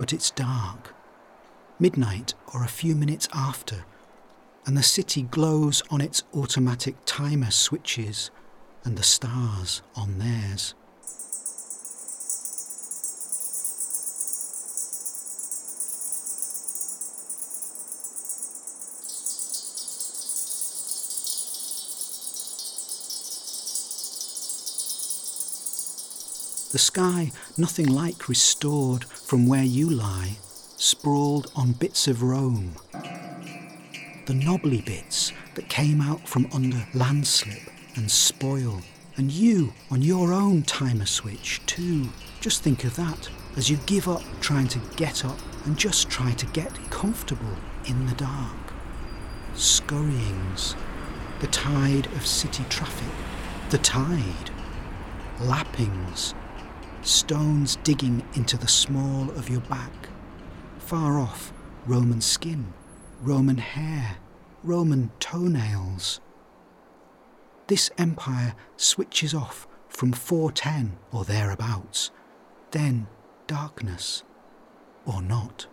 but it's dark. Midnight or a few minutes after, and the city glows on its automatic timer switches and the stars on theirs. The sky nothing like restored from where you lie, sprawled on bits of Rome. The knobbly bits that came out from under landslip and spoil. And you on your own timer switch too. Just think of that as you give up trying to get up and just try to get comfortable in the dark. Scurryings, the tide of city traffic, the tide, lappings, stones digging into the small of your back. Far off, Roman skin, Roman hair, Roman toenails. This empire switches off from 410 or thereabouts, then darkness or not.